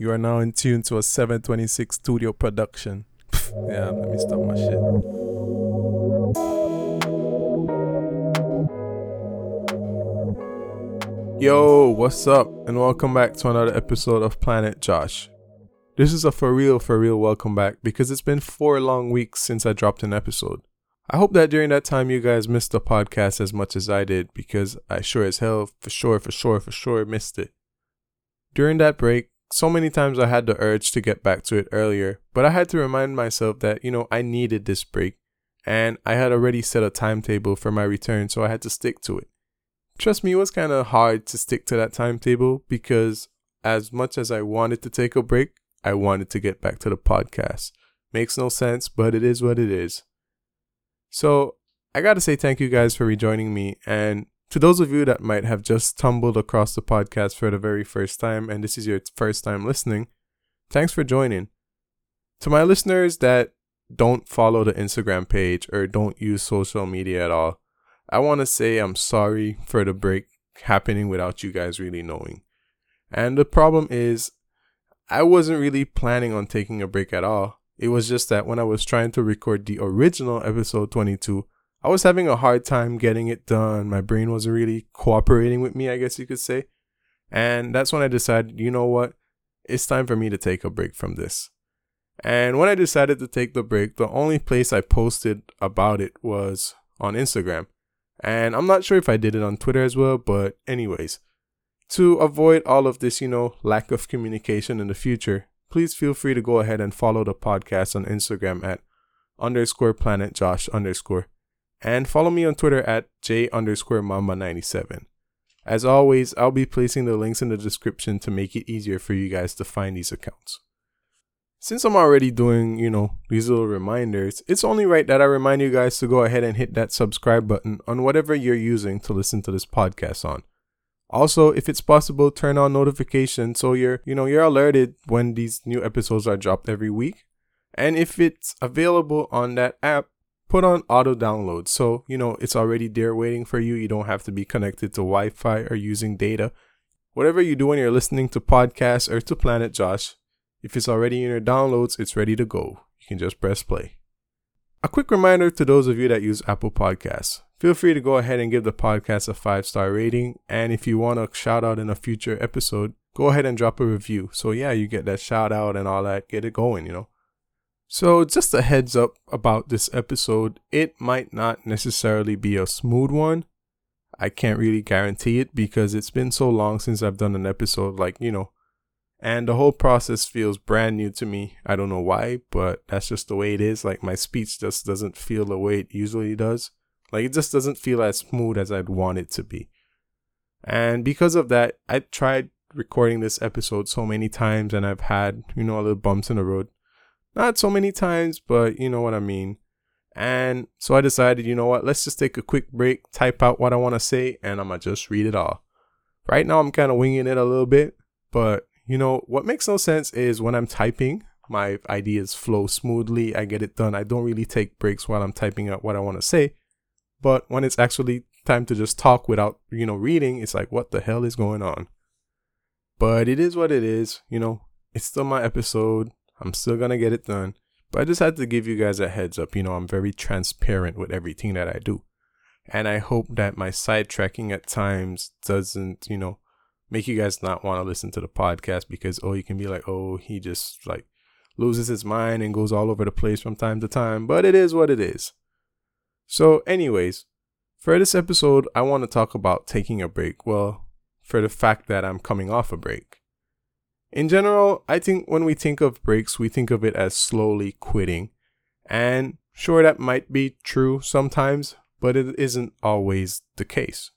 You are now in tune to a 726 studio production. yeah, let me stop my shit. Yo, what's up? And welcome back to another episode of Planet Josh. This is a for real, for real welcome back because it's been four long weeks since I dropped an episode. I hope that during that time you guys missed the podcast as much as I did because I sure as hell, for sure, for sure, for sure missed it. During that break, so many times I had the urge to get back to it earlier, but I had to remind myself that, you know, I needed this break and I had already set a timetable for my return, so I had to stick to it. Trust me, it was kind of hard to stick to that timetable because as much as I wanted to take a break, I wanted to get back to the podcast. Makes no sense, but it is what it is. So I got to say thank you guys for rejoining me. And to those of you that might have just stumbled across the podcast for the very first time and this is your first time listening, thanks for joining. To my listeners that don't follow the Instagram page or don't use social media at all, I want to say I'm sorry for the break happening without you guys really knowing. And the problem is, I wasn't really planning on taking a break at all. It was just that when I was trying to record the original episode 22, I was having a hard time getting it done. My brain wasn't really cooperating with me, I guess you could say. And that's when I decided, you know what? It's time for me to take a break from this. And when I decided to take the break, the only place I posted about it was on Instagram. And I'm not sure if I did it on Twitter as well, but anyways, to avoid all of this, you know, lack of communication in the future, please feel free to go ahead and follow the podcast on Instagram at underscore planet Josh underscore and follow me on Twitter at j underscore mama 97. As always, I'll be placing the links in the description to make it easier for you guys to find these accounts. Since I'm already doing, you know, these little reminders, it's only right that I remind you guys to go ahead and hit that subscribe button on whatever you're using to listen to this podcast on. Also, if it's possible, turn on notifications so you're, you know, you're alerted when these new episodes are dropped every week. And if it's available on that app, put on auto download. So, you know, it's already there waiting for you. You don't have to be connected to Wi-Fi or using data. Whatever you do when you're listening to podcasts or to Planet Josh, if it's already in your downloads, it's ready to go. You can just press play. A quick reminder to those of you that use Apple Podcasts. Feel free to go ahead and give the podcast a five star rating. And if you want a shout out in a future episode, go ahead and drop a review. So, yeah, you get that shout out and all that. Get it going, you know. So, just a heads up about this episode it might not necessarily be a smooth one. I can't really guarantee it because it's been so long since I've done an episode, like, you know, and the whole process feels brand new to me. I don't know why, but that's just the way it is. Like, my speech just doesn't feel the way it usually does. Like it just doesn't feel as smooth as I'd want it to be. And because of that, I tried recording this episode so many times and I've had, you know, a little bumps in the road. Not so many times, but you know what I mean. And so I decided, you know what, let's just take a quick break, type out what I want to say, and I'm going to just read it all. Right now, I'm kind of winging it a little bit, but you know, what makes no sense is when I'm typing, my ideas flow smoothly. I get it done. I don't really take breaks while I'm typing out what I want to say. But when it's actually time to just talk without, you know, reading, it's like, what the hell is going on? But it is what it is. You know, it's still my episode. I'm still going to get it done. But I just had to give you guys a heads up. You know, I'm very transparent with everything that I do. And I hope that my sidetracking at times doesn't, you know, make you guys not want to listen to the podcast because, oh, you can be like, oh, he just like loses his mind and goes all over the place from time to time. But it is what it is. So, anyways, for this episode, I want to talk about taking a break. Well, for the fact that I'm coming off a break. In general, I think when we think of breaks, we think of it as slowly quitting. And sure, that might be true sometimes, but it isn't always the case.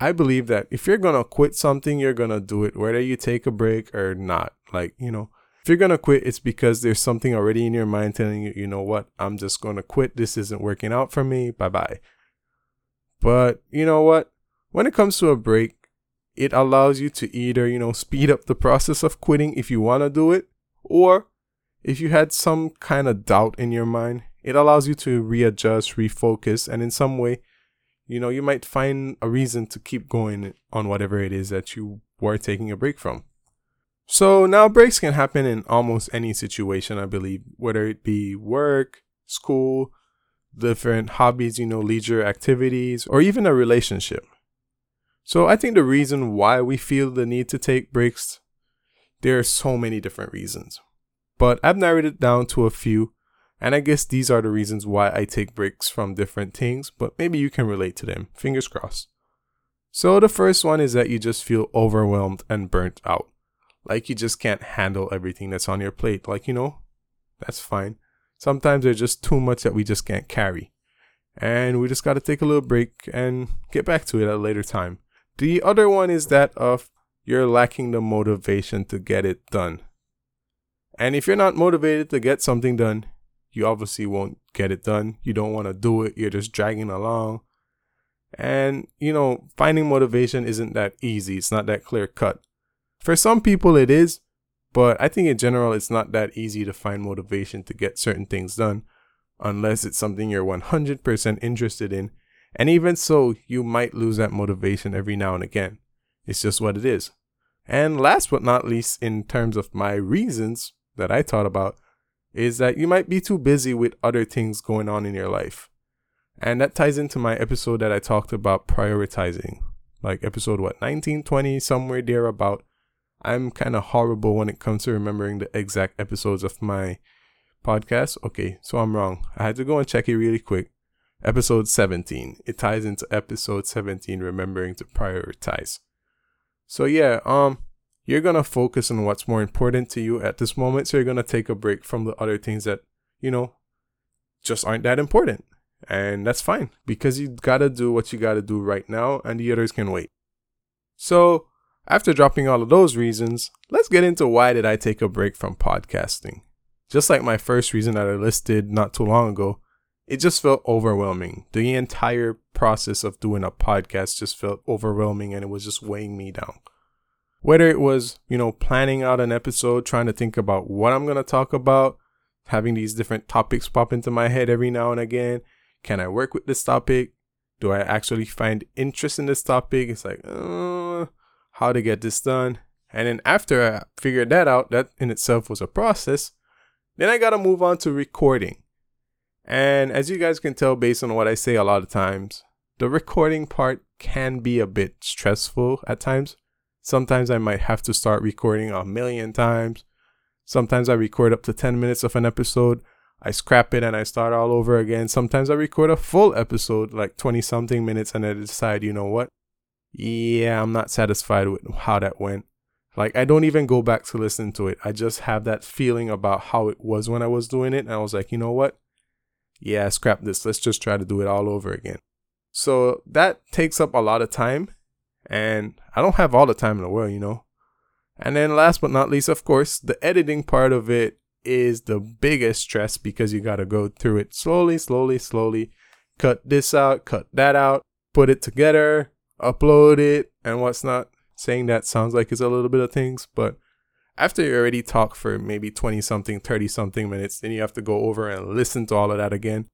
I believe that if you're gonna quit something, you're gonna do it whether you take a break or not. Like, you know, if you're gonna quit, it's because there's something already in your mind telling you, you know what, I'm just gonna quit. This isn't working out for me. Bye bye. But you know what? When it comes to a break, it allows you to either, you know, speed up the process of quitting if you wanna do it, or if you had some kind of doubt in your mind, it allows you to readjust, refocus, and in some way, you know, you might find a reason to keep going on whatever it is that you were taking a break from. So now breaks can happen in almost any situation, I believe, whether it be work, school, different hobbies, you know, leisure activities, or even a relationship. So I think the reason why we feel the need to take breaks, there are so many different reasons. But I've narrowed it down to a few, and I guess these are the reasons why I take breaks from different things, but maybe you can relate to them. Fingers crossed. So the first one is that you just feel overwhelmed and burnt out. Like you just can't handle everything that's on your plate. Like, you know, that's fine. Sometimes there's just too much that we just can't carry. And we just got to take a little break and get back to it at a later time. The other one is that of you're lacking the motivation to get it done. And if you're not motivated to get something done, you obviously won't get it done. You don't want to do it. You're just dragging along. And, you know, finding motivation isn't that easy. It's not that clear cut. For some people, it is, but I think in general, it's not that easy to find motivation to get certain things done unless it's something you're 100% interested in. And even so, you might lose that motivation every now and again. It's just what it is. And last but not least, in terms of my reasons that I thought about, is that you might be too busy with other things going on in your life. And that ties into my episode that I talked about prioritizing. Like episode what, 1920, somewhere there about. I'm kind of horrible when it comes to remembering the exact episodes of my podcast. Okay, so I'm wrong. I had to go and check it really quick. Episode 17. It ties into episode 17, remembering to prioritize. So yeah, um, you're gonna focus on what's more important to you at this moment. So you're gonna take a break from the other things that, you know, just aren't that important. And that's fine because you gotta do what you gotta do right now and the others can wait. So after dropping all of those reasons, let's get into why did I take a break from podcasting. Just like my first reason that I listed not too long ago, it just felt overwhelming. The entire process of doing a podcast just felt overwhelming and it was just weighing me down. Whether it was, you know, planning out an episode, trying to think about what I'm going to talk about, having these different topics pop into my head every now and again. Can I work with this topic? Do I actually find interest in this topic? It's like, uh, how to get this done. And then after I figured that out, that in itself was a process, then I got to move on to recording. And as you guys can tell based on what I say a lot of times, the recording part can be a bit stressful at times. Sometimes I might have to start recording a million times. Sometimes I record up to 10 minutes of an episode. I scrap it and I start all over again. Sometimes I record a full episode, like 20 something minutes, and I decide, you know what? Yeah, I'm not satisfied with how that went. Like, I don't even go back to listen to it. I just have that feeling about how it was when I was doing it. And I was like, you know what? Yeah, scrap this. Let's just try to do it all over again. So that takes up a lot of time. And I don't have all the time in the world, you know. And then last but not least, of course, the editing part of it is the biggest stress because you got to go through it slowly, slowly, slowly. Cut this out, cut that out, put it together, upload it, and what's not. Saying that sounds like it's a little bit of things, but after you already talk for maybe 20 something, 30 something minutes, then you have to go over and listen to all of that again.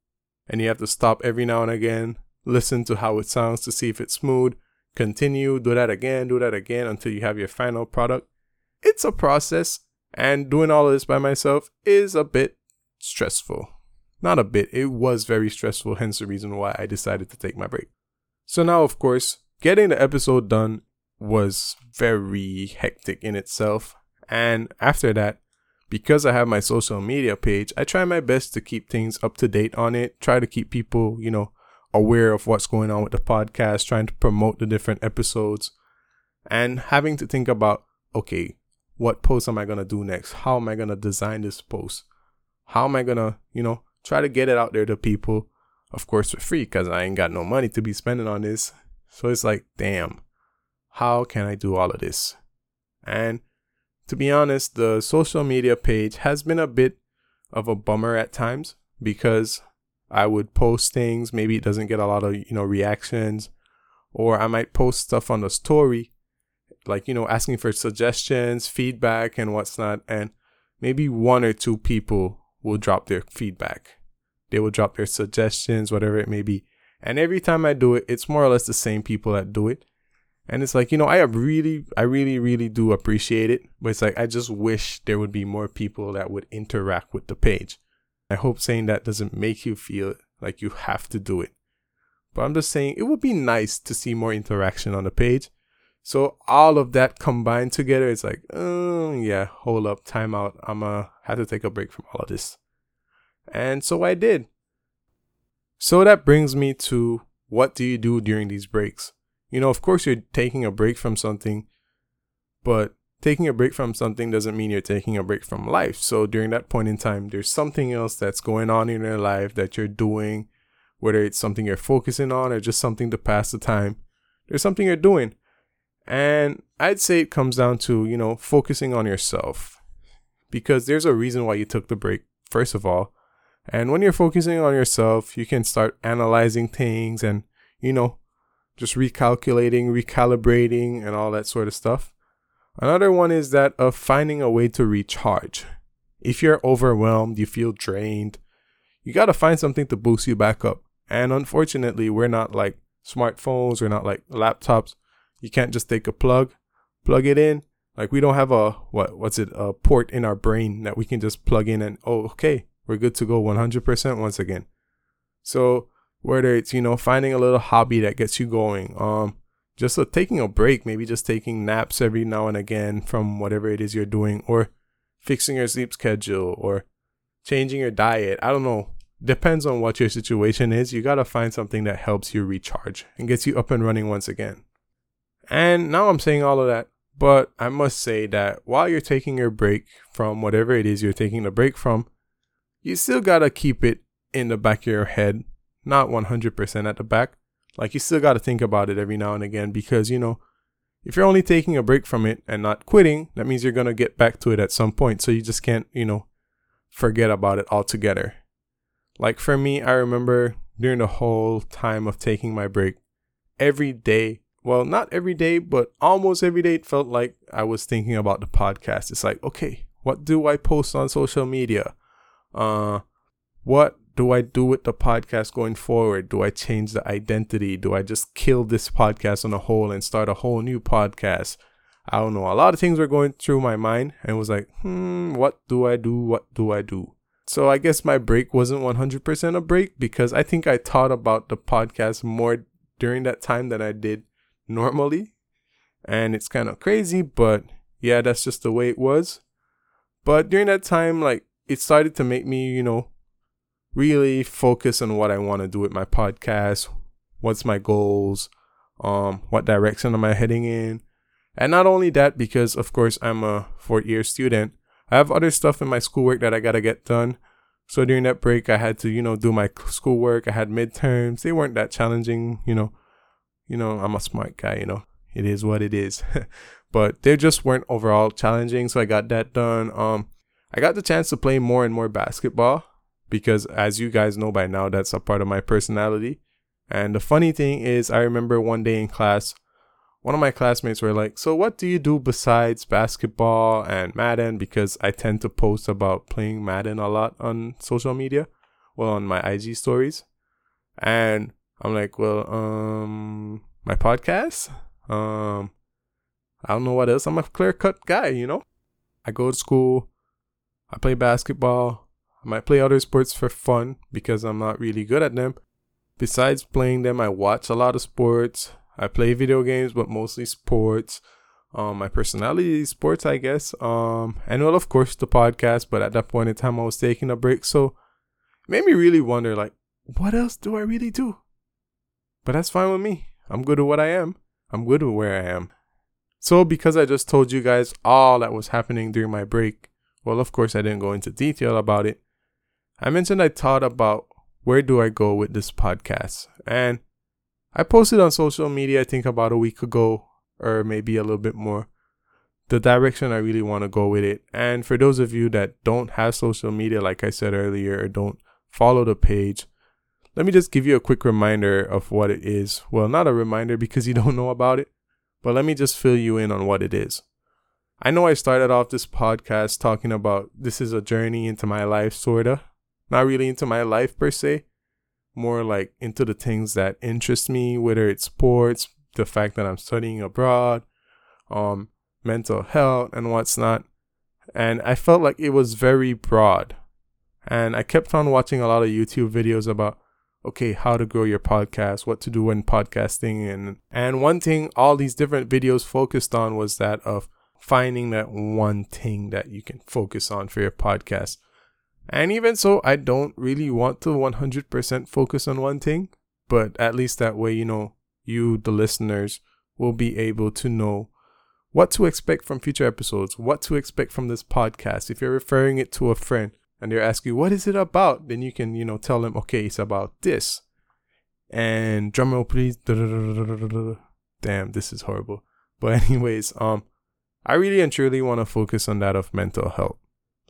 And you have to stop every now and again, listen to how it sounds to see if it's smooth, continue, do that again, do that again until you have your final product. It's a process, and doing all of this by myself is a bit stressful. Not a bit, it was very stressful, hence the reason why I decided to take my break. So now, of course, getting the episode done was very hectic in itself. And after that, because I have my social media page, I try my best to keep things up to date on it, try to keep people, you know, aware of what's going on with the podcast, trying to promote the different episodes, and having to think about, okay, what post am I going to do next? How am I going to design this post? How am I going to, you know, try to get it out there to people, of course, for free, because I ain't got no money to be spending on this. So it's like, damn, how can I do all of this? And to be honest, the social media page has been a bit of a bummer at times because I would post things, maybe it doesn't get a lot of, you know, reactions, or I might post stuff on the story, like, you know, asking for suggestions, feedback, and what's not. And maybe one or two people will drop their feedback. They will drop their suggestions, whatever it may be. And every time I do it, it's more or less the same people that do it. And it's like, you know, I really, I really, really do appreciate it. But it's like, I just wish there would be more people that would interact with the page. I hope saying that doesn't make you feel like you have to do it. But I'm just saying it would be nice to see more interaction on the page. So all of that combined together, it's like, oh yeah, hold up, time out. I'm to have to take a break from all of this. And so I did. So that brings me to what do you do during these breaks? You know, of course, you're taking a break from something, but taking a break from something doesn't mean you're taking a break from life. So during that point in time, there's something else that's going on in your life that you're doing, whether it's something you're focusing on or just something to pass the time. There's something you're doing. And I'd say it comes down to, you know, focusing on yourself because there's a reason why you took the break, first of all. And when you're focusing on yourself, you can start analyzing things and, you know, just recalculating, recalibrating, and all that sort of stuff. Another one is that of finding a way to recharge. If you're overwhelmed, you feel drained, you got to find something to boost you back up. And unfortunately, we're not like smartphones, we're not like laptops. You can't just take a plug, plug it in. Like we don't have a what what's it a port in our brain that we can just plug in and oh okay, we're good to go 100% once again. So whether it's you know finding a little hobby that gets you going um just a, taking a break maybe just taking naps every now and again from whatever it is you're doing or fixing your sleep schedule or changing your diet. I don't know. Depends on what your situation is. You got to find something that helps you recharge and gets you up and running once again. And now i'm saying all of that but i must say that while you're taking your break from whatever it is you're taking a break from you still got to keep it in the back of your head not 100% at the back. Like you still got to think about it every now and again because, you know, if you're only taking a break from it and not quitting, that means you're going to get back to it at some point. So you just can't, you know, forget about it altogether. Like for me, I remember during the whole time of taking my break, every day, well, not every day, but almost every day, it felt like I was thinking about the podcast. It's like, okay, what do I post on social media? Uh, what do I do with the podcast going forward? Do I change the identity? Do I just kill this podcast on a whole and start a whole new podcast? I don't know. A lot of things were going through my mind and was like, hmm, what do I do? What do I do? So I guess my break wasn't 100% a break because I think I thought about the podcast more during that time than I did normally. And it's kind of crazy, but yeah, that's just the way it was. But during that time, like, it started to make me, you know, really focus on what I want to do with my podcast, what's my goals, um, what direction am I heading in. And not only that, because of course I'm a fourth year student, I have other stuff in my schoolwork that I gotta get done. So during that break, I had to, you know, do my schoolwork. I had midterms. They weren't that challenging, you know. You know, I'm a smart guy, you know. It is what it is. but they just weren't overall challenging. So I got that done. Um, I got the chance to play more and more basketball because as you guys know by now, that's a part of my personality. And the funny thing is, I remember one day in class, one of my classmates were like, So, what do you do besides basketball and Madden? Because I tend to post about playing Madden a lot on social media, well, on my IG stories. And I'm like, Well, um, my podcast? Um, I don't know what else. I'm a clear cut guy, you know? I go to school, I play basketball, I might play other sports for fun because I'm not really good at them. Besides playing them, I watch a lot of sports. I play video games, but mostly sports. Um, my personality is sports, I guess. Um, and well, of course, the podcast. But at that point in time, I was taking a break, so it made me really wonder, like, what else do I really do? But that's fine with me. I'm good at what I am. I'm good with where I am. So, because I just told you guys all that was happening during my break, well, of course, I didn't go into detail about it. I mentioned I thought about where do I go with this podcast. And I posted on social media, I think about a week ago, or maybe a little bit more, the direction I really want to go with it. And for those of you that don't have social media, like I said earlier, or don't follow the page, let me just give you a quick reminder of what it is. Well, not a reminder because you don't know about it, but let me just fill you in on what it is. I know I started off this podcast talking about this is a journey into my life, sorta, not really into my life per se, more like into the things that interest me, whether it's sports, the fact that I'm studying abroad, um, mental health and what's not. And I felt like it was very broad. And I kept on watching a lot of YouTube videos about okay, how to grow your podcast, what to do when podcasting and and one thing all these different videos focused on was that of finding that one thing that you can focus on for your podcast. And even so, I don't really want to 100% focus on one thing, but at least that way, you know, you, the listeners, will be able to know what to expect from future episodes, what to expect from this podcast. If you're referring it to a friend and they're asking, what is it about? Then you can, you know, tell them, okay, it's about this. And drum roll, please. Damn, this is horrible. But anyways, um, I really and truly want to focus on that of mental health.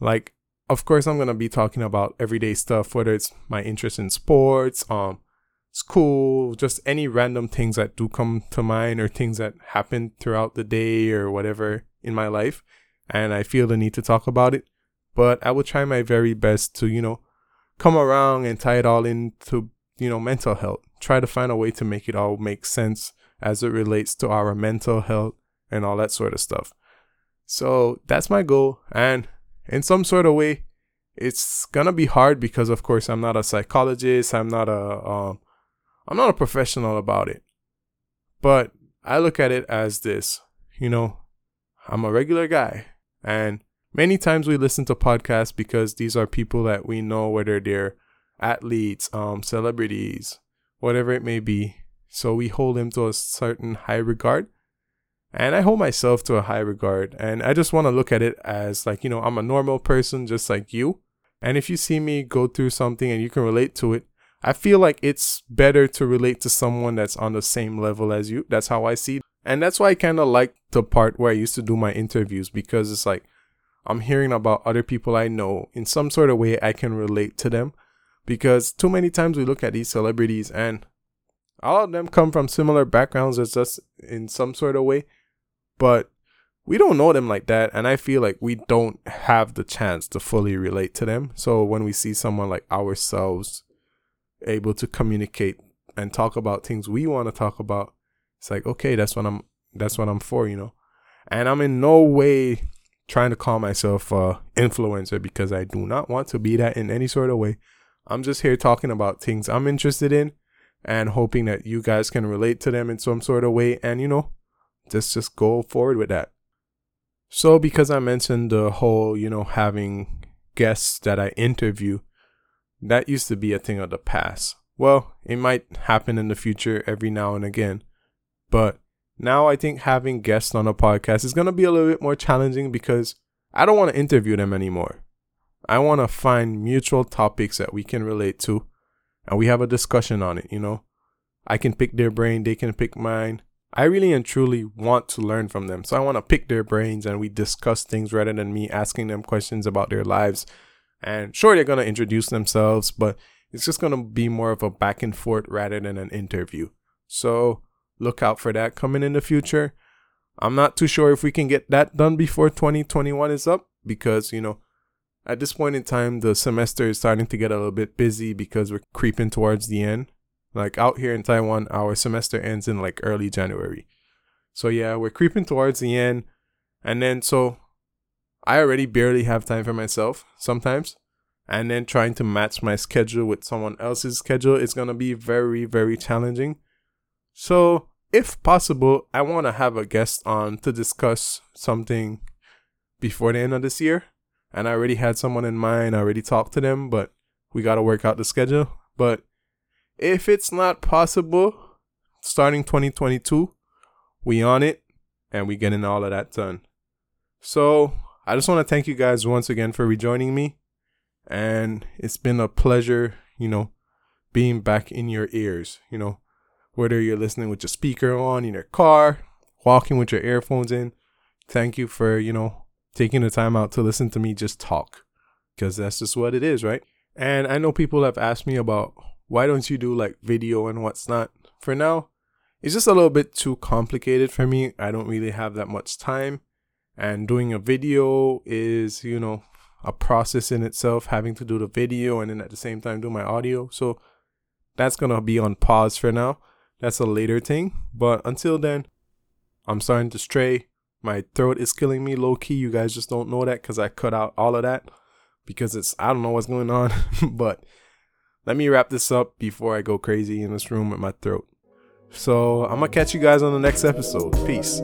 Like, of course, I'm gonna be talking about everyday stuff, whether it's my interest in sports, um, school, just any random things that do come to mind or things that happen throughout the day or whatever in my life. And I feel the need to talk about it. But I will try my very best to, you know, come around and tie it all into, you know, mental health. Try to find a way to make it all make sense as it relates to our mental health and all that sort of stuff. So that's my goal. And in some sort of way, it's gonna be hard because, of course, I'm not a psychologist. I'm not a um, I'm not a professional about it, but I look at it as this you know, I'm a regular guy. And many times we listen to podcasts because these are people that we know, whether they're athletes, um, celebrities, whatever it may be. So we hold them to a certain high regard. And I hold myself to a high regard. And I just want to look at it as like, you know, I'm a normal person just like you. And if you see me go through something and you can relate to it, I feel like it's better to relate to someone that's on the same level as you. That's how I see it. And that's why I kind of like the part where I used to do my interviews because it's like I'm hearing about other people I know in some sort of way I can relate to them. Because too many times we look at these celebrities and all of them come from similar backgrounds as us in some sort of way. But we don't know them like that and i feel like we don't have the chance to fully relate to them so when we see someone like ourselves able to communicate and talk about things we want to talk about, it's like, okay, that's what I'm that's what I'm for, you know. And I'm in no way trying to call myself a influencer because I do not want to be that in any sort of way. I'm just here talking about things I'm interested in and hoping that you guys can relate to them in some sort of way and you know, just just go forward with that. So because I mentioned the whole, you know, having guests that I interview, that used to be a thing of the past. Well, it might happen in the future every now and again. But now I think having guests on a podcast is going to be a little bit more challenging because I don't want to interview them anymore. I want to find mutual topics that we can relate to and we have a discussion on it, you know. I can pick their brain, they can pick mine. I really and truly want to learn from them. So I want to pick their brains and we discuss things rather than me asking them questions about their lives and sure, they're going to introduce themselves, but it's just going to be more of a back and forth rather than an interview. So look out for that coming in the future. I'm not too sure if we can get that done before 2021 is up because, you know, at this point in time, the semester is starting to get a little bit busy because we're creeping towards the end. Like out here in Taiwan, our semester ends in like early January. So yeah, we're creeping towards the end. And then so I already barely have time for myself sometimes. And then trying to match my schedule with someone else's schedule is going to be very, very challenging. So, if possible, I want to have a guest on to discuss something before the end of this year. And I already had someone in mind, I already talked to them, but we got to work out the schedule. But if it's not possible, starting 2022, we on it and we getting all of that done. So I just want to thank you guys once again for rejoining me. And it's been a pleasure, you know, being back in your ears, you know, whether you're listening with your speaker on in your car, walking with your earphones in. Thank you for, you know, taking the time out to listen to me just talk because that's just what it is, right? And I know people have asked me about why don't you do like video and what's not. For now, it's just a little bit too complicated for me. I don't really have that much time and doing a video is you know a process in itself having to do the video and then at the same time do my audio so that's gonna be on pause for now that's a later thing. But until then, I'm starting to stray. My throat is killing me low key. You guys just don't know that because I cut out all of that because it's, I don't know what's going on. but let me wrap this up before I go crazy in this room with my throat. So I'm to catch you guys on the next episode. Peace.